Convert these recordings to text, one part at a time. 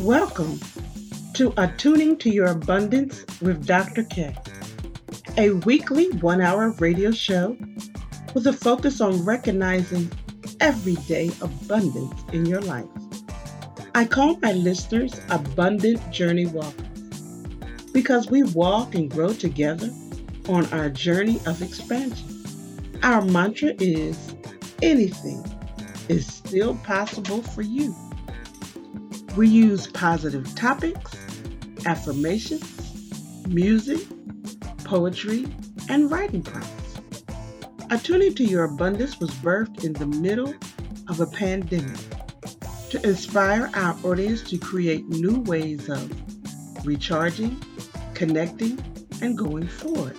Welcome to Attuning to Your Abundance with Dr. K, a weekly one hour radio show with a focus on recognizing everyday abundance in your life. I call my listeners Abundant Journey Walkers because we walk and grow together on our journey of expansion. Our mantra is anything is still possible for you. We use positive topics, affirmations, music, poetry, and writing prompts. Attuning to Your Abundance was birthed in the middle of a pandemic to inspire our audience to create new ways of recharging, connecting, and going forward.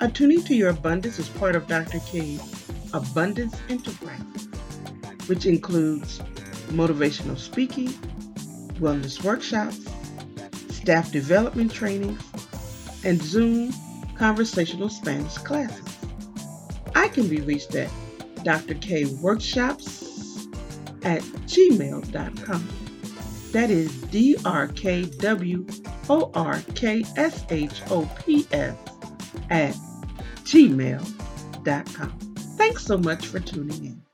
Attuning to Your Abundance is part of Dr. K's Abundance Enterprise, which includes motivational speaking, wellness workshops, staff development trainings, and Zoom conversational Spanish classes. I can be reached at drkworkshops at gmail.com. That is D R K W O R K S H O P S at gmail.com. Thanks so much for tuning in.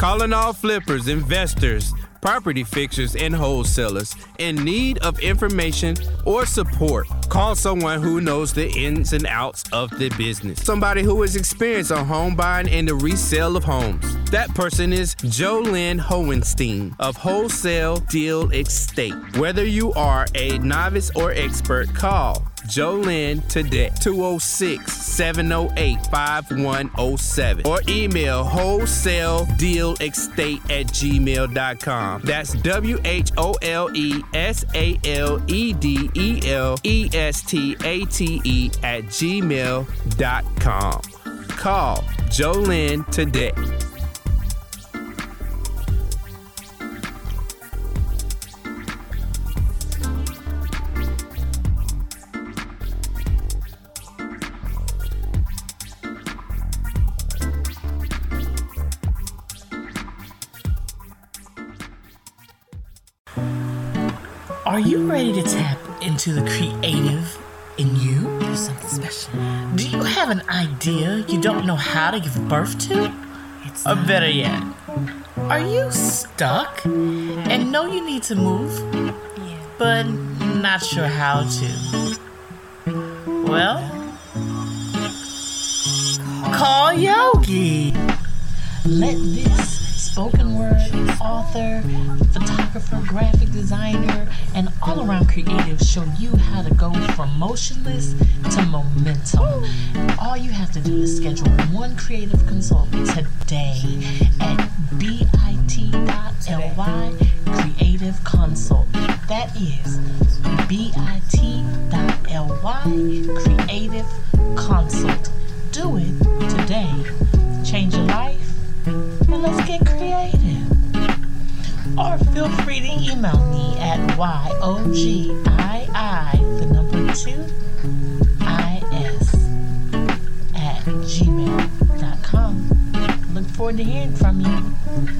Calling all flippers, investors, property fixers, and wholesalers in need of information or support. Call someone who knows the ins and outs of the business. Somebody who is experienced on home buying and the resale of homes. That person is Jolynn Hohenstein of Wholesale Deal Estate. Whether you are a novice or expert, call Jolynn today, 206 708 5107, or email wholesale deal estate at gmail.com. That's W H O L E S A L E D E L E S T A T E at gmail.com. Call Jolynn today. You ready to tap into the creative in you? Do something special. Do you have an idea you don't know how to give birth to? It's or better yet, are you stuck and know you need to move, but not sure how to? Well, call Yogi. Let this spoken word author, photographer, graphic designer, and all around creative show you how to go from motionless to momentum. All you have to do is schedule one creative consult today at bit.ly creative consult. That is bit.ly creative consult. Do it today. Change your life and let's feel free to email me at YOGII, the number two, IS, at gmail.com. Look forward to hearing from you.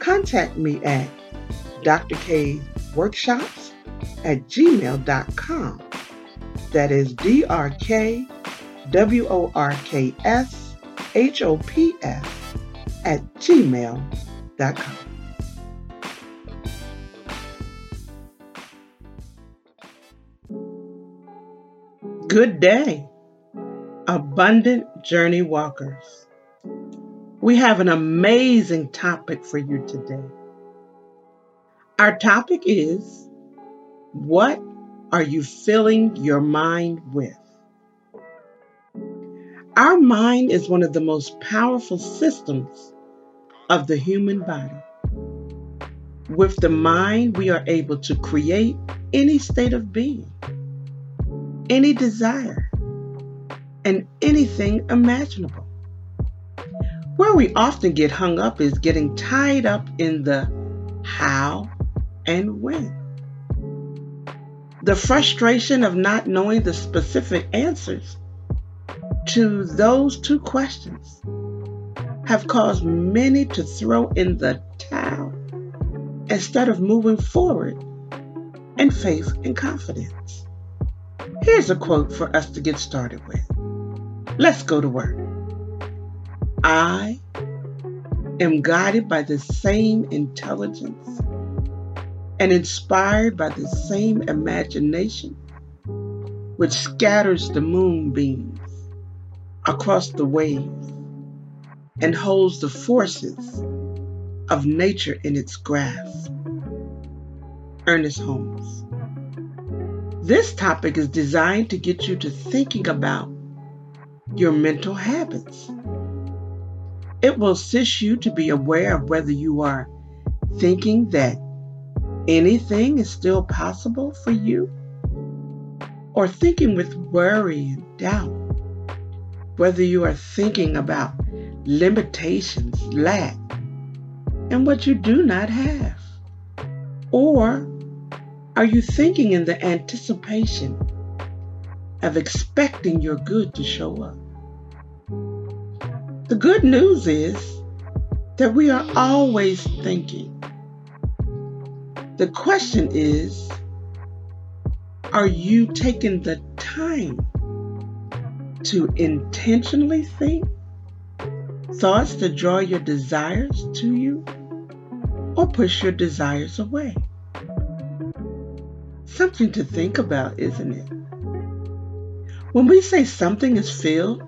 contact me at drkworkshops at gmail.com. That is D R K W O R K S H O P S at gmail.com. Good day, Abundant Journey Walkers. We have an amazing topic for you today. Our topic is What are you filling your mind with? Our mind is one of the most powerful systems of the human body. With the mind, we are able to create any state of being, any desire, and anything imaginable. Where we often get hung up is getting tied up in the how and when. The frustration of not knowing the specific answers to those two questions have caused many to throw in the towel instead of moving forward in faith and confidence. Here's a quote for us to get started with. Let's go to work. I am guided by the same intelligence and inspired by the same imagination which scatters the moonbeams across the waves and holds the forces of nature in its grasp. Ernest Holmes. This topic is designed to get you to thinking about your mental habits. It will assist you to be aware of whether you are thinking that anything is still possible for you or thinking with worry and doubt whether you are thinking about limitations, lack, and what you do not have? Or are you thinking in the anticipation of expecting your good to show up? The good news is that we are always thinking. The question is, are you taking the time to intentionally think thoughts to draw your desires to you or push your desires away. Something to think about, isn't it? When we say something is filled,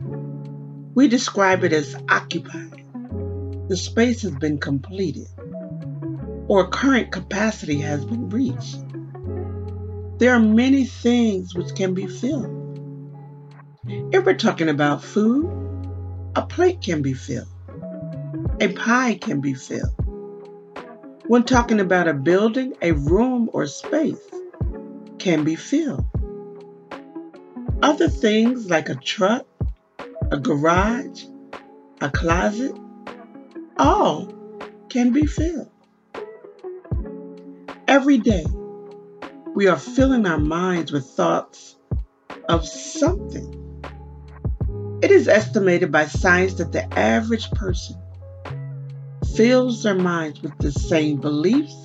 we describe it as occupied. The space has been completed or current capacity has been reached. There are many things which can be filled. If we're talking about food, a plate can be filled. A pie can be filled. When talking about a building, a room or space can be filled. Other things like a truck, a garage, a closet, all can be filled. Every day, we are filling our minds with thoughts of something. It is estimated by science that the average person fills their minds with the same beliefs,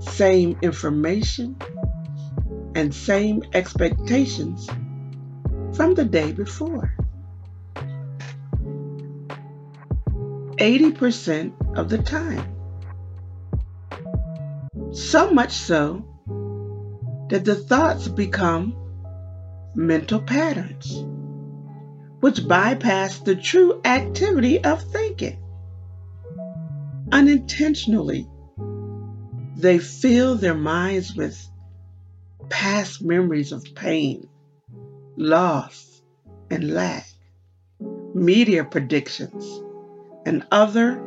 same information, and same expectations from the day before. 80% of the time. So much so that the thoughts become mental patterns which bypass the true activity of thinking. Unintentionally, they fill their minds with past memories of pain, loss, and lack, media predictions, and other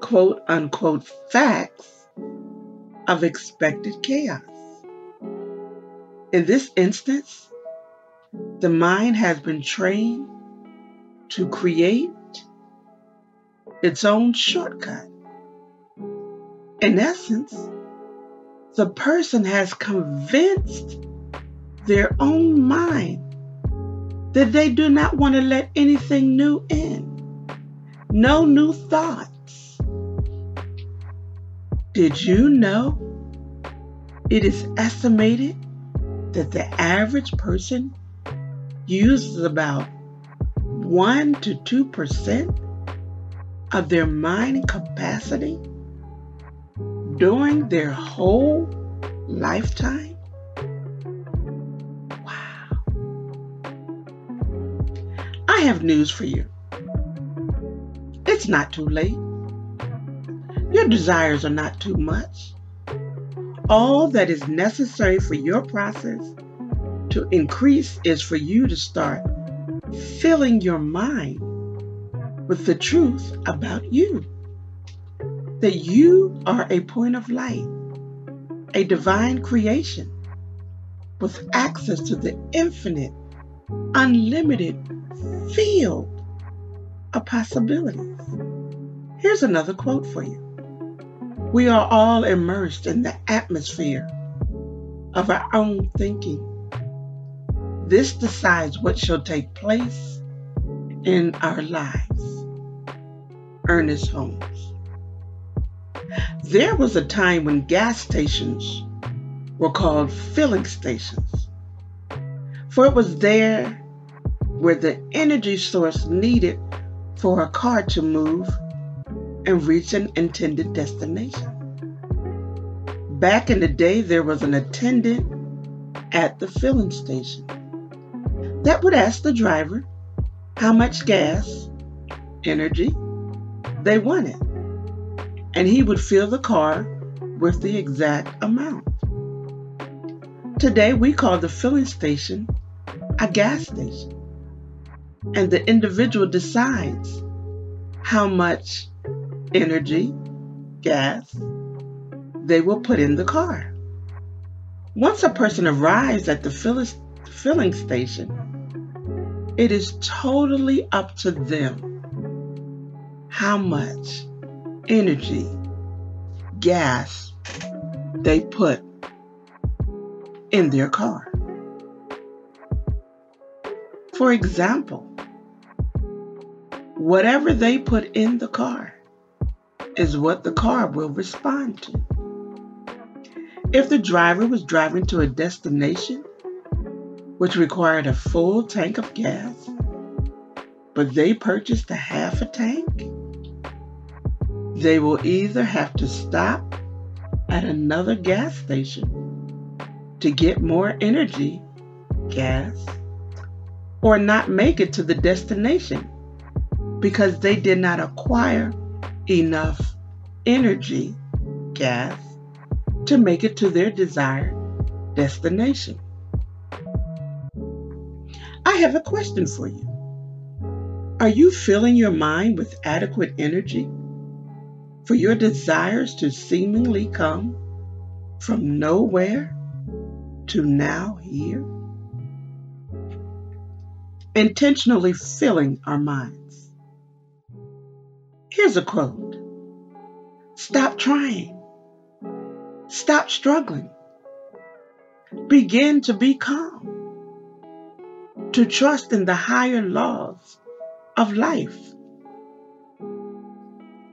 quote unquote facts of expected chaos. In this instance, the mind has been trained to create its own shortcut. In essence, the person has convinced their own mind that they do not want to let anything new in, no new thoughts. Did you know it is estimated that the average person uses about 1 to 2% of their mind capacity during their whole lifetime? Wow. I have news for you. It's not too late. Your desires are not too much. All that is necessary for your process to increase is for you to start filling your mind with the truth about you. That you are a point of light, a divine creation with access to the infinite, unlimited field of possibilities. Here's another quote for you. We are all immersed in the atmosphere of our own thinking. This decides what shall take place in our lives. Ernest Holmes. There was a time when gas stations were called filling stations, for it was there where the energy source needed for a car to move and reach an intended destination. Back in the day, there was an attendant at the filling station that would ask the driver how much gas, energy, they wanted, and he would fill the car with the exact amount. Today, we call the filling station a gas station, and the individual decides how much energy, gas, they will put in the car. Once a person arrives at the filling station, it is totally up to them how much energy, gas they put in their car. For example, whatever they put in the car is what the car will respond to. If the driver was driving to a destination which required a full tank of gas, but they purchased a half a tank, they will either have to stop at another gas station to get more energy, gas, or not make it to the destination because they did not acquire enough energy, gas, to make it to their desired destination. I have a question for you. Are you filling your mind with adequate energy for your desires to seemingly come from nowhere to now here? Intentionally filling our minds Here's a quote Stop trying. Stop struggling. Begin to be calm. To trust in the higher laws of life.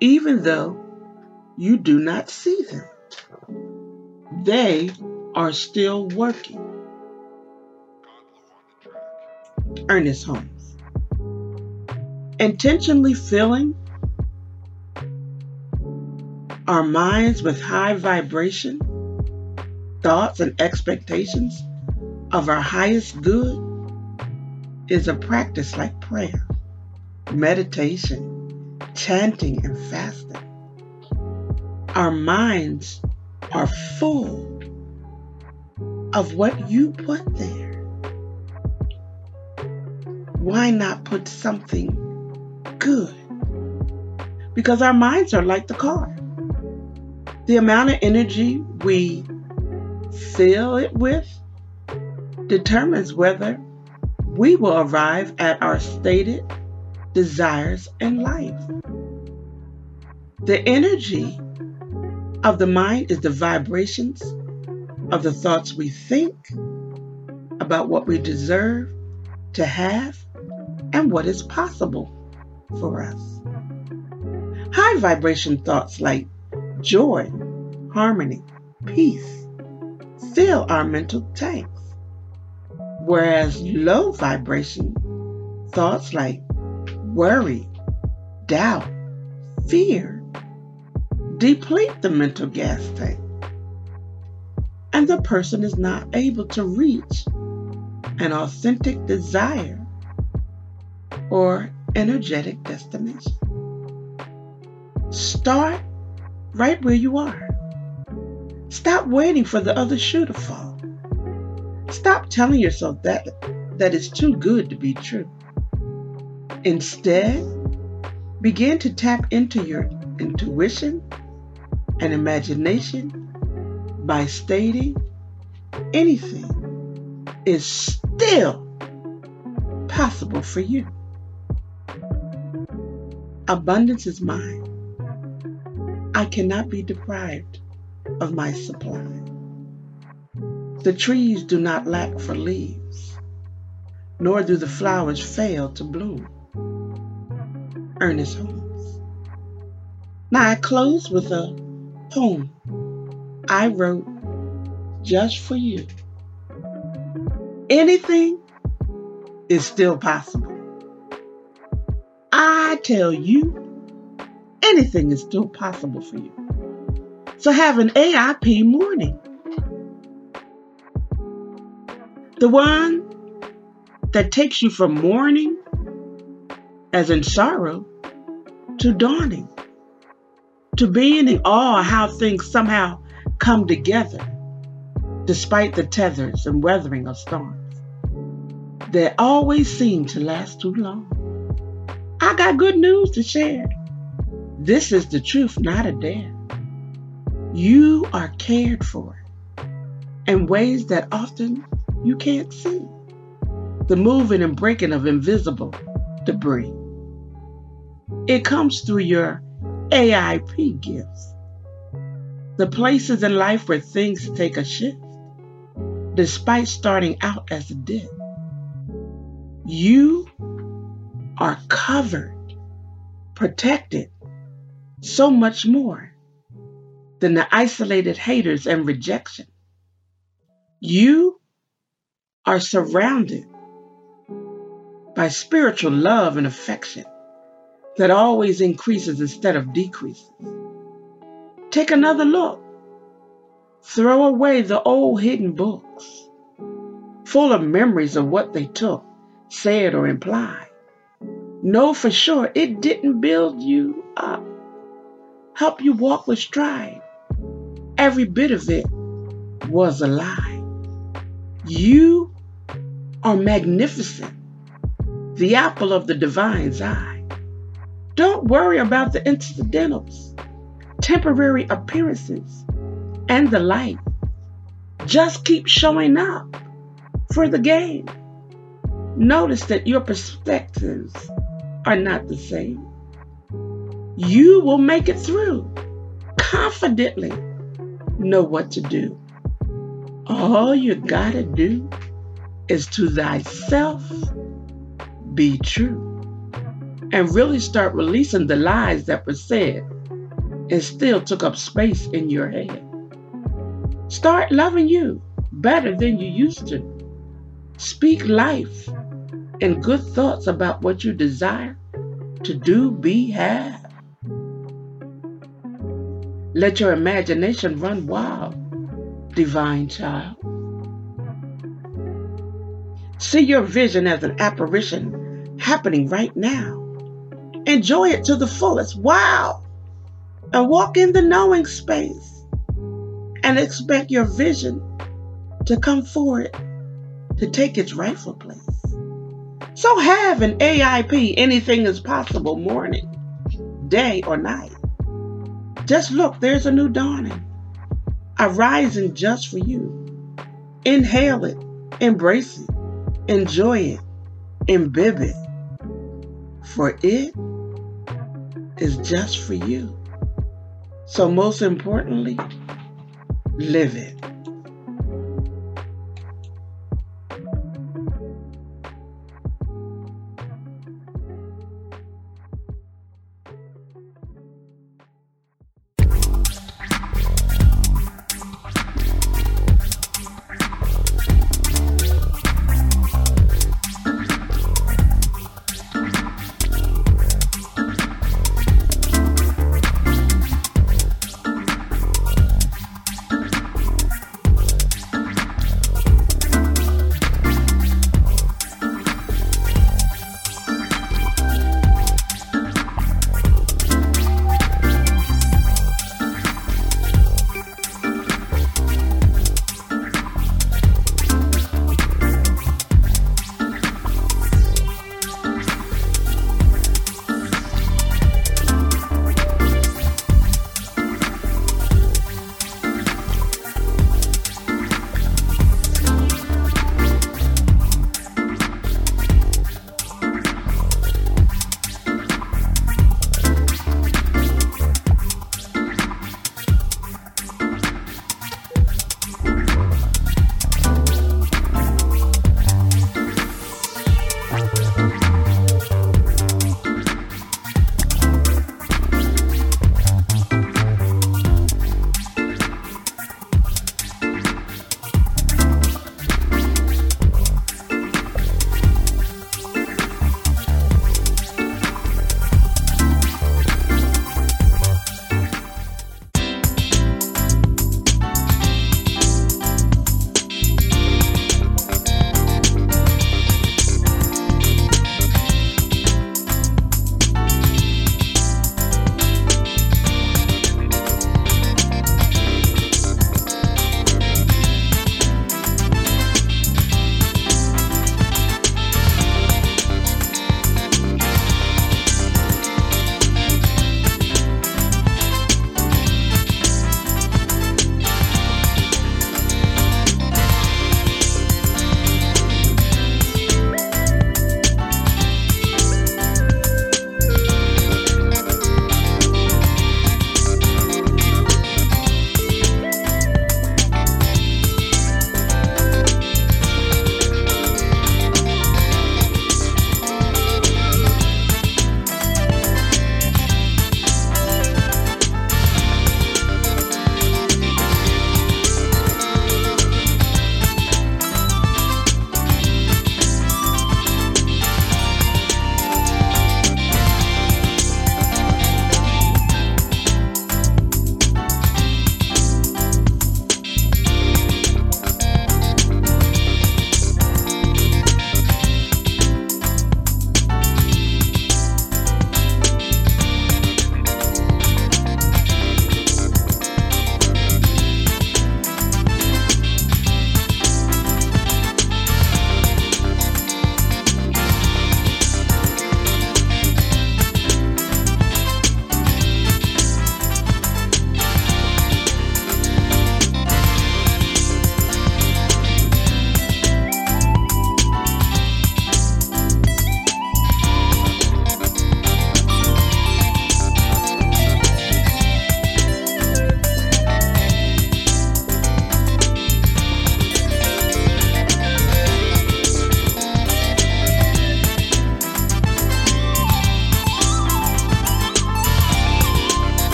Even though you do not see them, they are still working. Ernest Holmes. Intentionally filling our minds with high vibration, thoughts, and expectations of our highest good is a practice like prayer, meditation, chanting, and fasting. Our minds are full of what you put there. Why not put something good? Because our minds are like the car. The amount of energy we fill it with determines whether we will arrive at our stated desires in life. The energy of the mind is the vibrations of the thoughts we think about what we deserve to have and what is possible for us. High vibration thoughts like joy, harmony, peace fill our mental tanks. Whereas low vibration thoughts like worry, doubt, fear deplete the mental gas tank. And the person is not able to reach an authentic desire or energetic destination. Start right where you are. Stop waiting for the other shoe to fall. Stop telling yourself that that is too good to be true. Instead, begin to tap into your intuition and imagination by stating anything is still possible for you. Abundance is mine. I cannot be deprived of my supply. The trees do not lack for leaves, nor do the flowers fail to bloom. Ernest Holmes. Now I close with a poem I wrote just for you. Anything is still possible. I tell you, anything is still possible for you. So have an AIP morning. The one that takes you from mourning, as in sorrow, to dawning, to being in awe how things somehow come together despite the tethers and weathering of storms that always seem to last too long. I got good news to share. This is the truth, not a dare. You are cared for in ways that often you can't see. The moving and breaking of invisible debris. It comes through your AIP gifts. The places in life where things take a shift, despite starting out as a dip. You are covered, protected, so much more than the isolated haters and rejection. You are surrounded by spiritual love and affection that always increases instead of decreases. Take another look. Throw away the old hidden books, full of memories of what they took, said, or implied. Know for sure it didn't build you up, help you walk with stride. Every bit of it was a lie. You are magnificent, the apple of the divine's eye. Don't worry about the incidentals, temporary appearances, and the like. Just keep showing up for the game. Notice that your perspectives are not the same. You will make it through. Confidently know what to do. All you gotta do is to thyself be true and really start releasing the lies that were said and still took up space in your head. Start loving you better than you used to. Speak life and good thoughts about what you desire to do, be, have. Let your imagination run wild, divine child. See your vision as an apparition happening right now. Enjoy it to the fullest. Wow! And walk in the knowing space and expect your vision to come forward to take its rightful place. So have an AIP, anything is possible, morning, day, or night. Just look, there's a new dawning, arising just for you. Inhale it, embrace it, enjoy it, imbibe it, for it is just for you. So, most importantly, live it.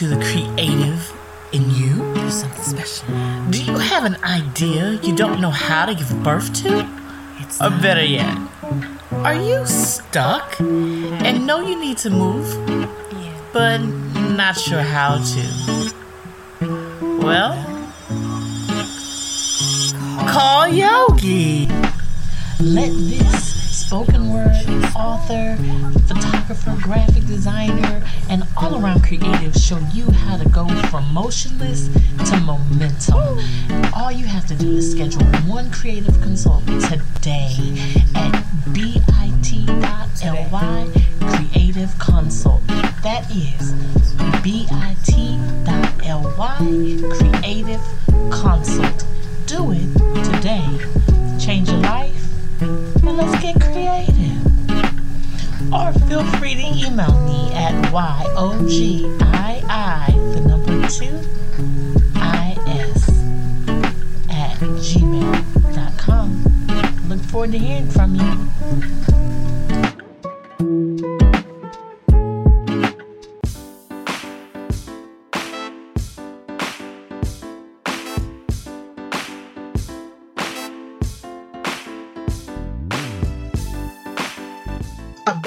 Into the creative in you? Do something special. Do you have an idea you don't know how to give birth to? It's or better yet, are you stuck and know you need to move, but not sure how to? Well, call Yogi. Let this spoken word author, photographer, graphic designer, and all around creative show you how to go from motionless to momentum. All you have to do is schedule one creative consult today at bit.ly creative consult. That is bit.ly creative consult. Do it today. Change your life and let's get creative. Or feel free to email me at YOGII, the number two, IS at gmail.com. Look forward to hearing from you.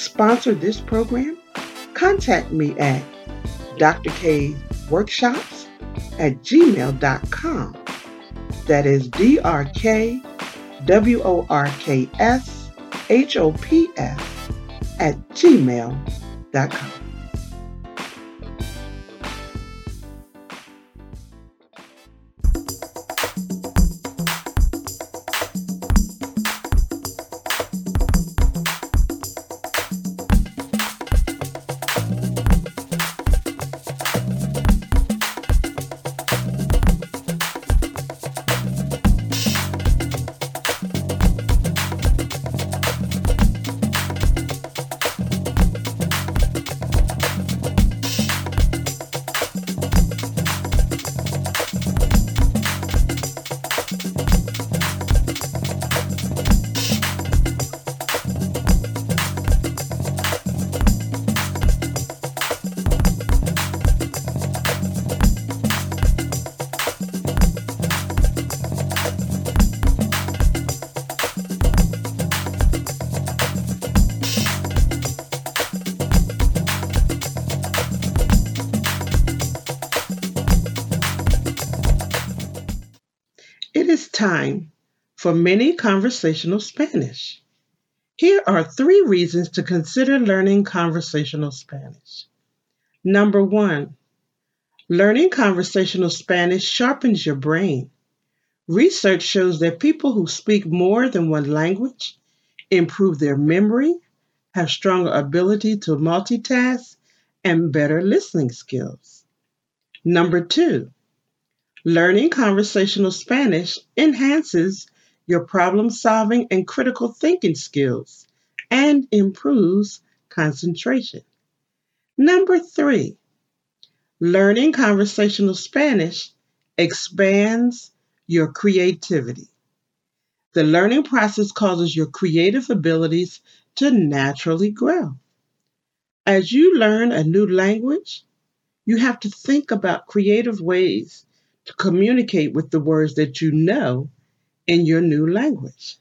sponsor this program, contact me at drkworkshops at gmail.com. That is D R K W O R K S H O P S at gmail.com. for mini conversational Spanish. Here are three reasons to consider learning conversational Spanish. Number one, learning conversational Spanish sharpens your brain. Research shows that people who speak more than one language improve their memory, have stronger ability to multitask, and better listening skills. Number two, Learning conversational Spanish enhances your problem solving and critical thinking skills and improves concentration. Number three, learning conversational Spanish expands your creativity. The learning process causes your creative abilities to naturally grow. As you learn a new language, you have to think about creative ways to communicate with the words that you know in your new language.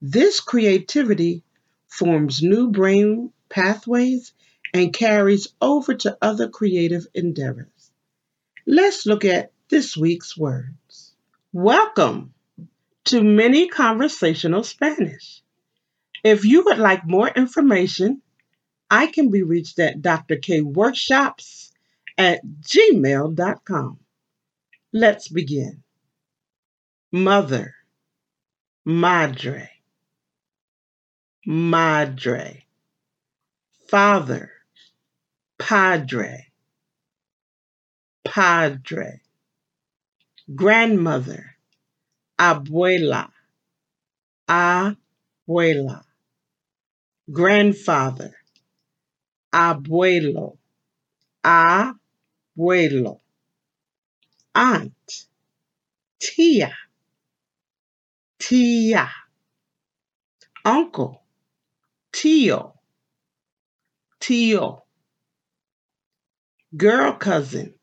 This creativity forms new brain pathways and carries over to other creative endeavors. Let's look at this week's words. Welcome to Mini Conversational Spanish. If you would like more information, I can be reached at drkworkshops at gmail.com. Let's begin. Mother, madre, madre. Father, padre. padre. Grandmother, abuela, abuela. Grandfather, abuelo, abuelo. Aunt, tia, tia. Uncle, tio, tio. Girl cousin,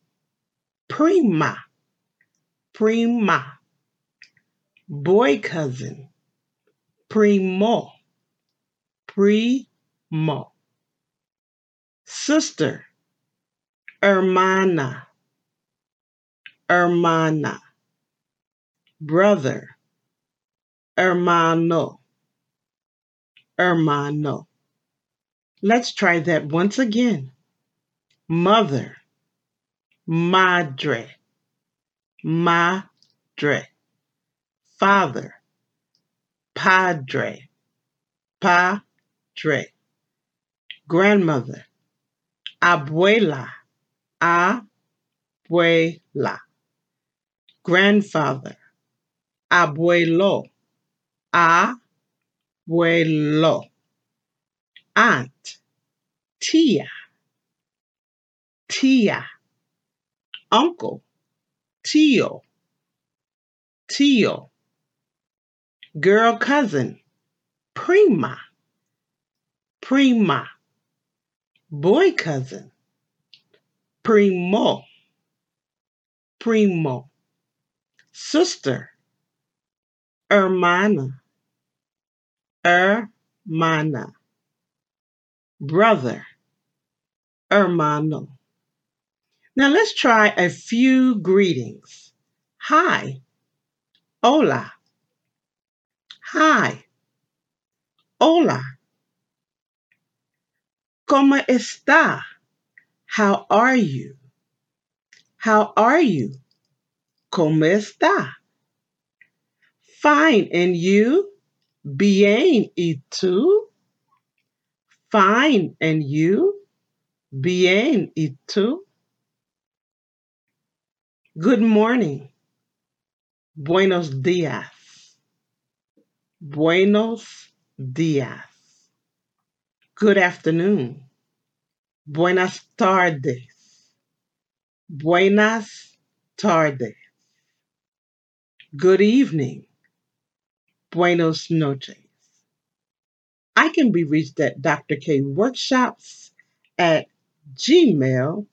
prima, prima. Boy cousin, primo, primo. Sister, hermana, hermana. Brother, hermano, hermano. Let's try that once again. Mother, madre, madre. Father, padre, padre. Grandmother, abuela, abuela. Grandfather, abuelo, abuelo. Aunt, tia, tia. Uncle, tio, tio. Girl cousin, prima, prima. Boy cousin, primo, primo. Sister, hermana, hermana. Brother, hermano. Now let's try a few greetings. Hi, hola. Hi, hola. ¿Cómo está? How are you? How are you? ¿Cómo está? Fine, and you? Bien, ¿y tú? Fine, and you? Bien, ¿y tú? Good morning. Buenos días. Buenos días. Good afternoon. Buenas tardes. Buenas tardes. Good evening. Buenos noches. I can be reached at Dr. K Workshops at gmail.com.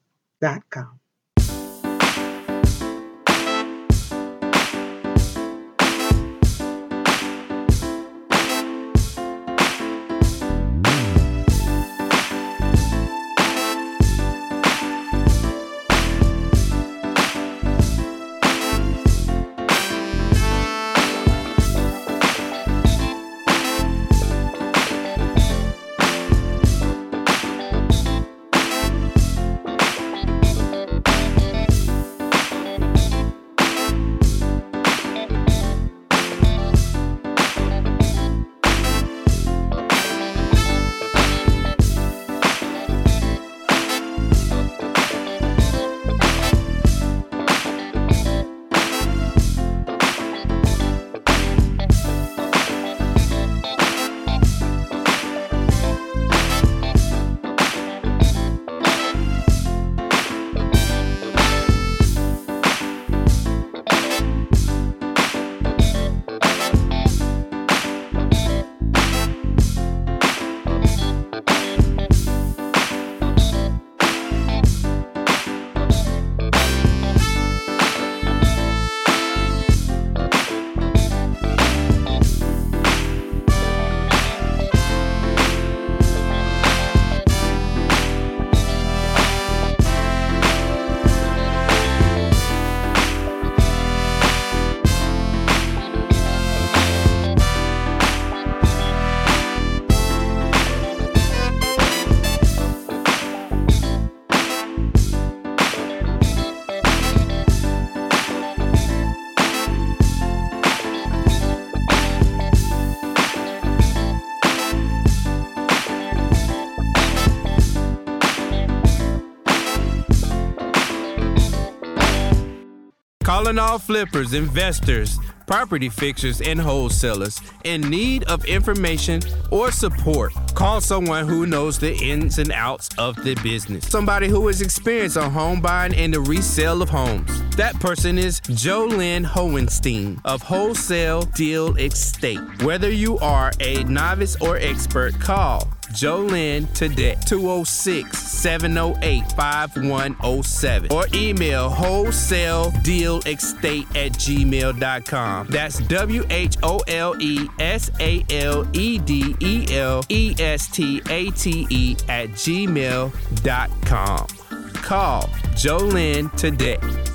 Calling all flippers, investors, property fixers, and wholesalers in need of information or support. Call someone who knows the ins and outs of the business. Somebody who is experienced on home buying and the resale of homes. That person is Jolynn Hohenstein of Wholesale Deal Estate. Whether you are a novice or expert, call Jolynn today, 206 708 5107, or email wholesale deal estate at gmail.com. That's W H O L E S A L E D E L E S T A T E at gmail.com. Call Jolynn today.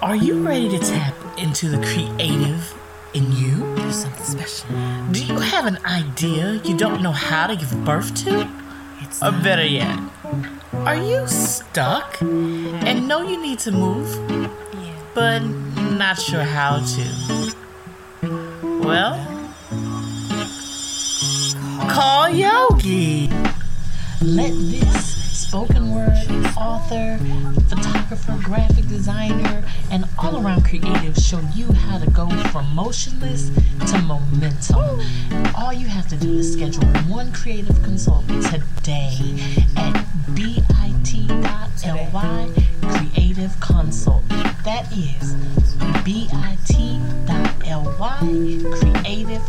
Are you ready to tap into the creative in you? Do something special. Do you have an idea you don't know how to give birth to? It's or better yet, are you stuck and know you need to move, but not sure how to? Well, call Yogi. Let this spoken word author, photographer, graphic designer, and all around creative show you how to go from motionless to momentum. All you have to do is schedule one creative consult today at bit.ly creative consult. That is bit.ly creative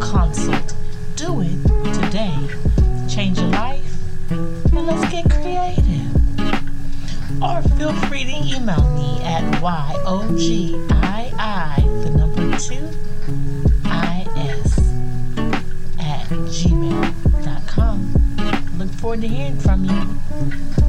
consult. Do it today. Change your life let's get creative. Or feel free to email me at YOGII, the number two, IS, at gmail.com. Look forward to hearing from you.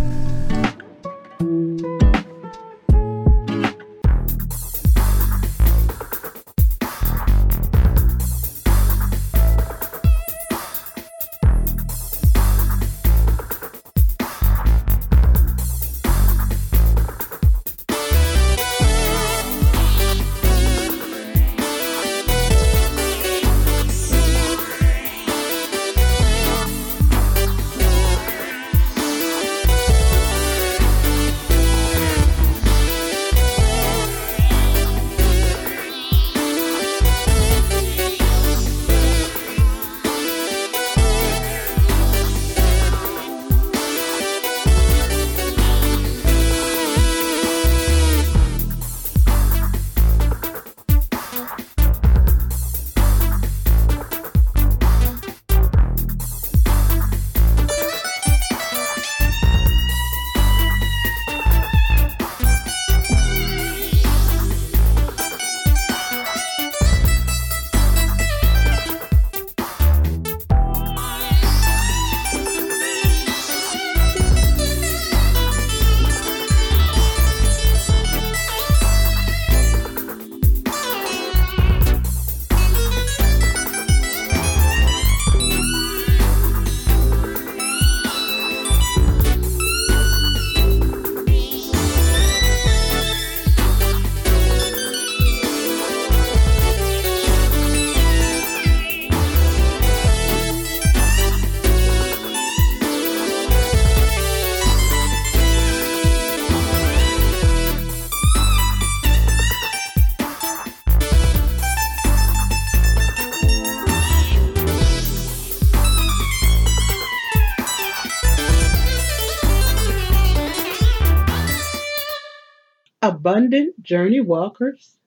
Abundant journey walkers,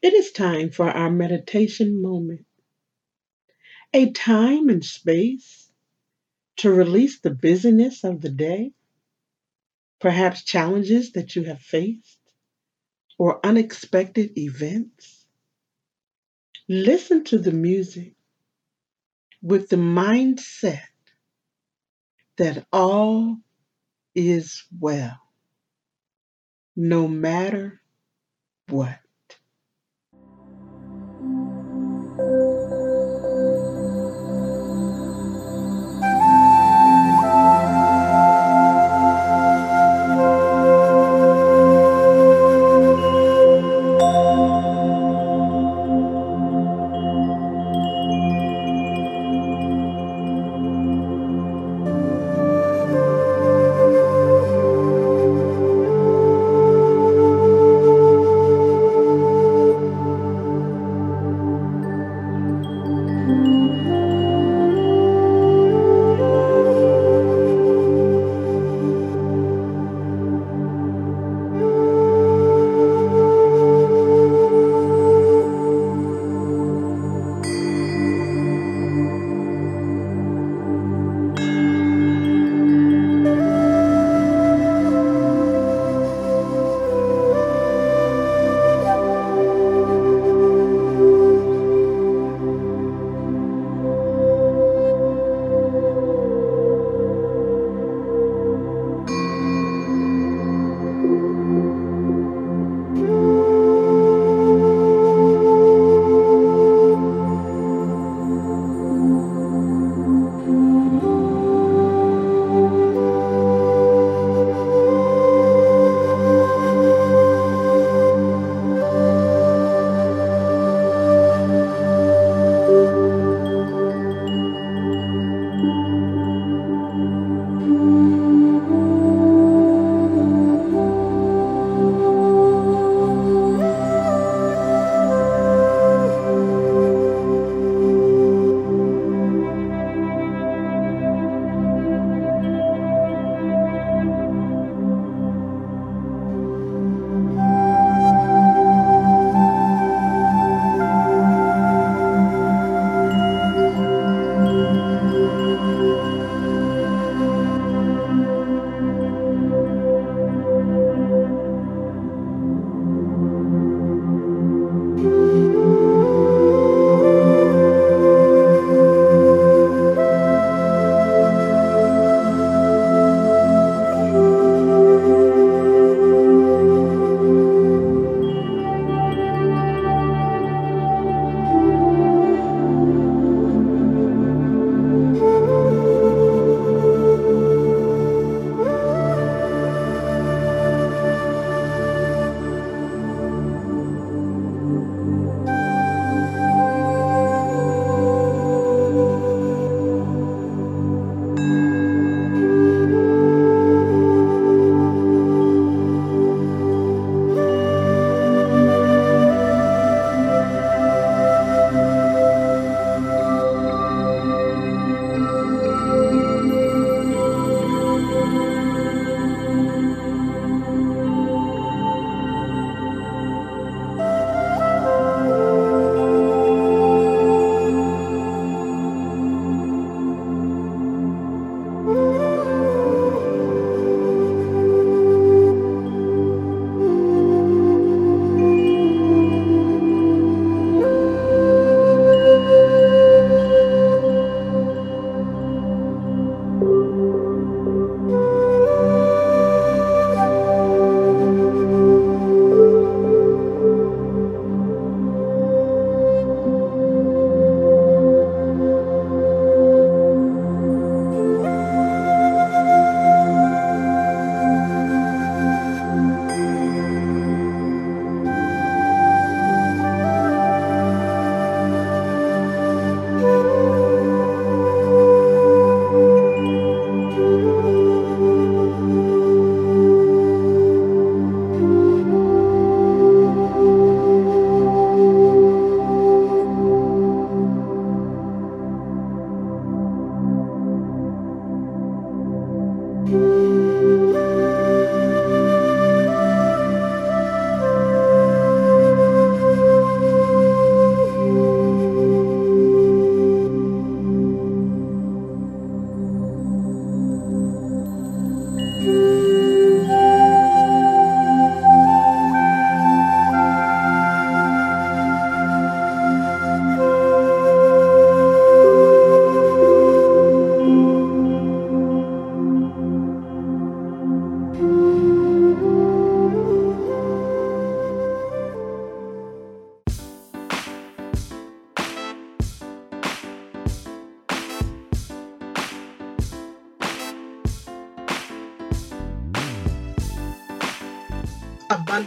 it is time for our meditation moment. A time and space to release the busyness of the day, perhaps challenges that you have faced, or unexpected events. Listen to the music with the mindset that all is well no matter what.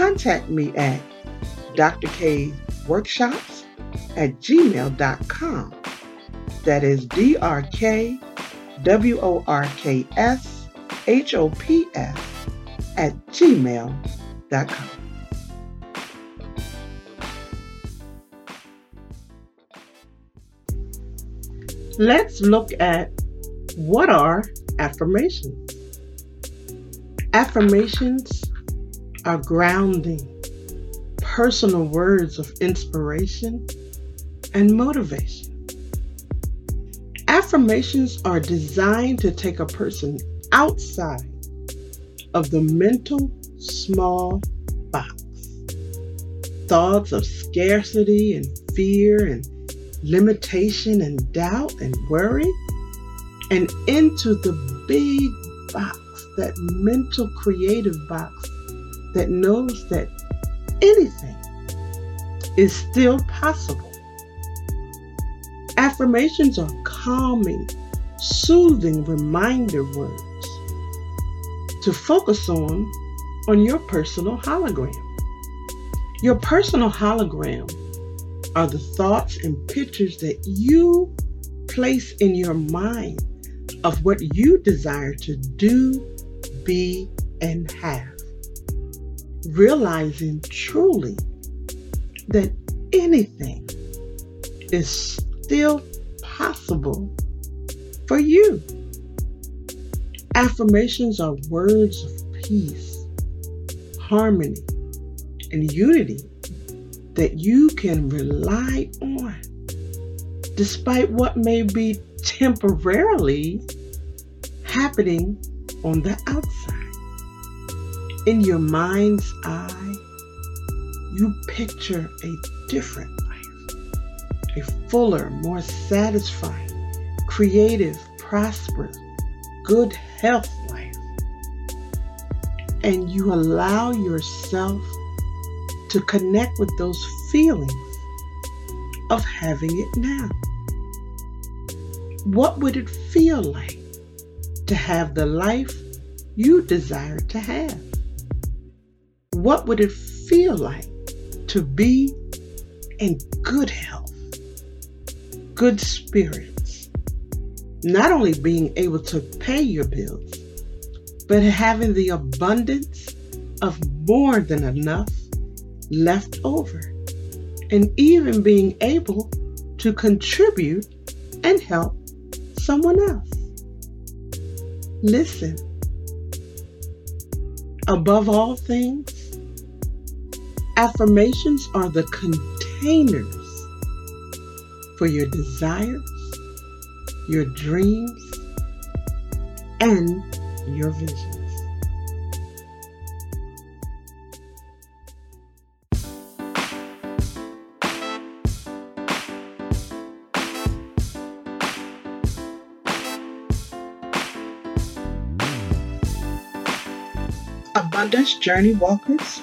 contact me at Dr. K Workshops at gmail.com. That is D R K W O R K S H O P S at gmail.com. Let's look at what are affirmations. Affirmations are grounding, personal words of inspiration and motivation. Affirmations are designed to take a person outside of the mental small box. Thoughts of scarcity and fear and limitation and doubt and worry, and into the big box, that mental creative box that knows that anything is still possible. Affirmations are calming, soothing reminder words to focus on on your personal hologram. Your personal hologram are the thoughts and pictures that you place in your mind of what you desire to do, be, and have. Realizing truly that anything is still possible for you. Affirmations are words of peace, harmony, and unity that you can rely on despite what may be temporarily happening on the outside. In your mind's eye, you picture a different life, a fuller, more satisfying, creative, prosperous, good health life. And you allow yourself to connect with those feelings of having it now. What would it feel like to have the life you desire to have? What would it feel like to be in good health, good spirits? Not only being able to pay your bills, but having the abundance of more than enough left over, and even being able to contribute and help someone else. Listen. Above all things, affirmations are the containers for your desires, your dreams, and your visions. Abundance Journey Walkers,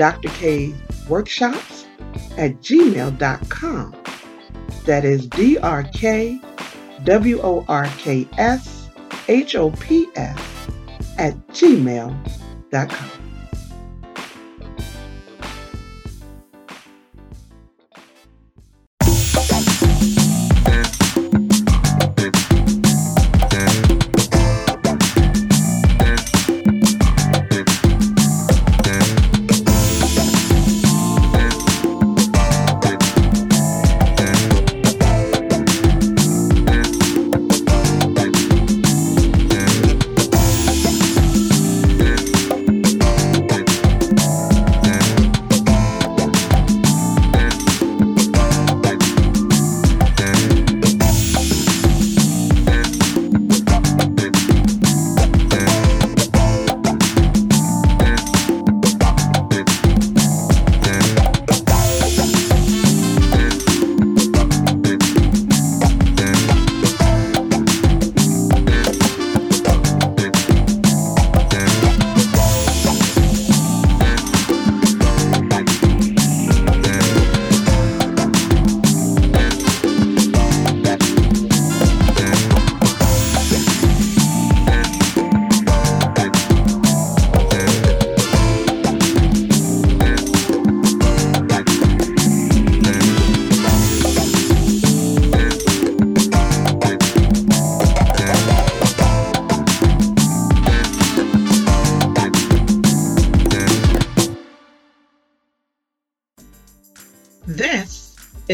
Dr. K Workshops at gmail.com. That is D R K W O R K S H O P S at gmail.com.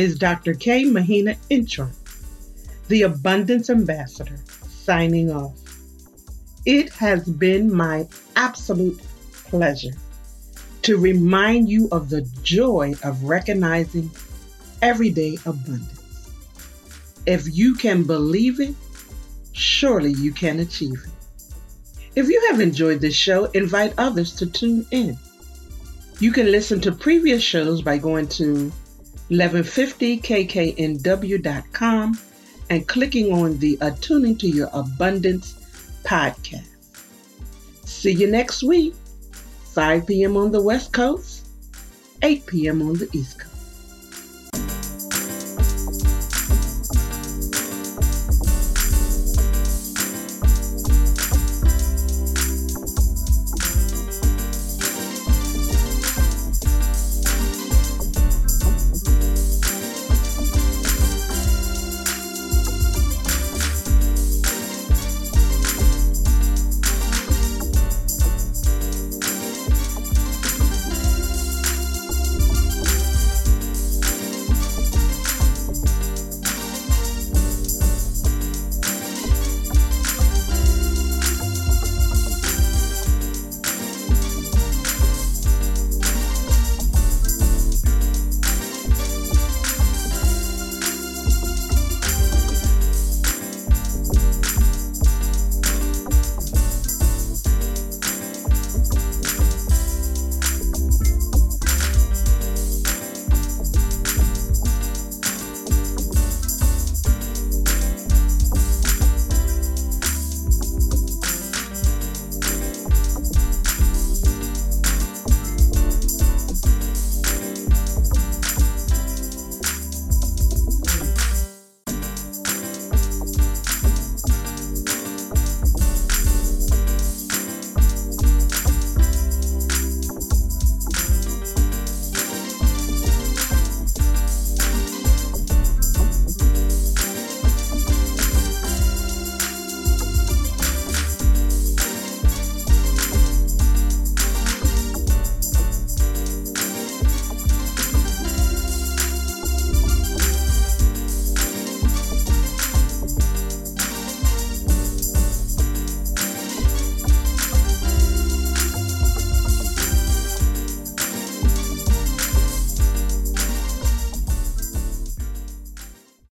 is Dr. K. Mahina Intro, the Abundance Ambassador, signing off. It has been my absolute pleasure to remind you of the joy of recognizing everyday abundance. If you can believe it, surely you can achieve it. If you have enjoyed this show, invite others to tune in. You can listen to previous shows by going to 1150kknw.com and clicking on the Attuning to Your Abundance podcast. See you next week, 5 p.m. on the West Coast, 8 p.m. on the East Coast.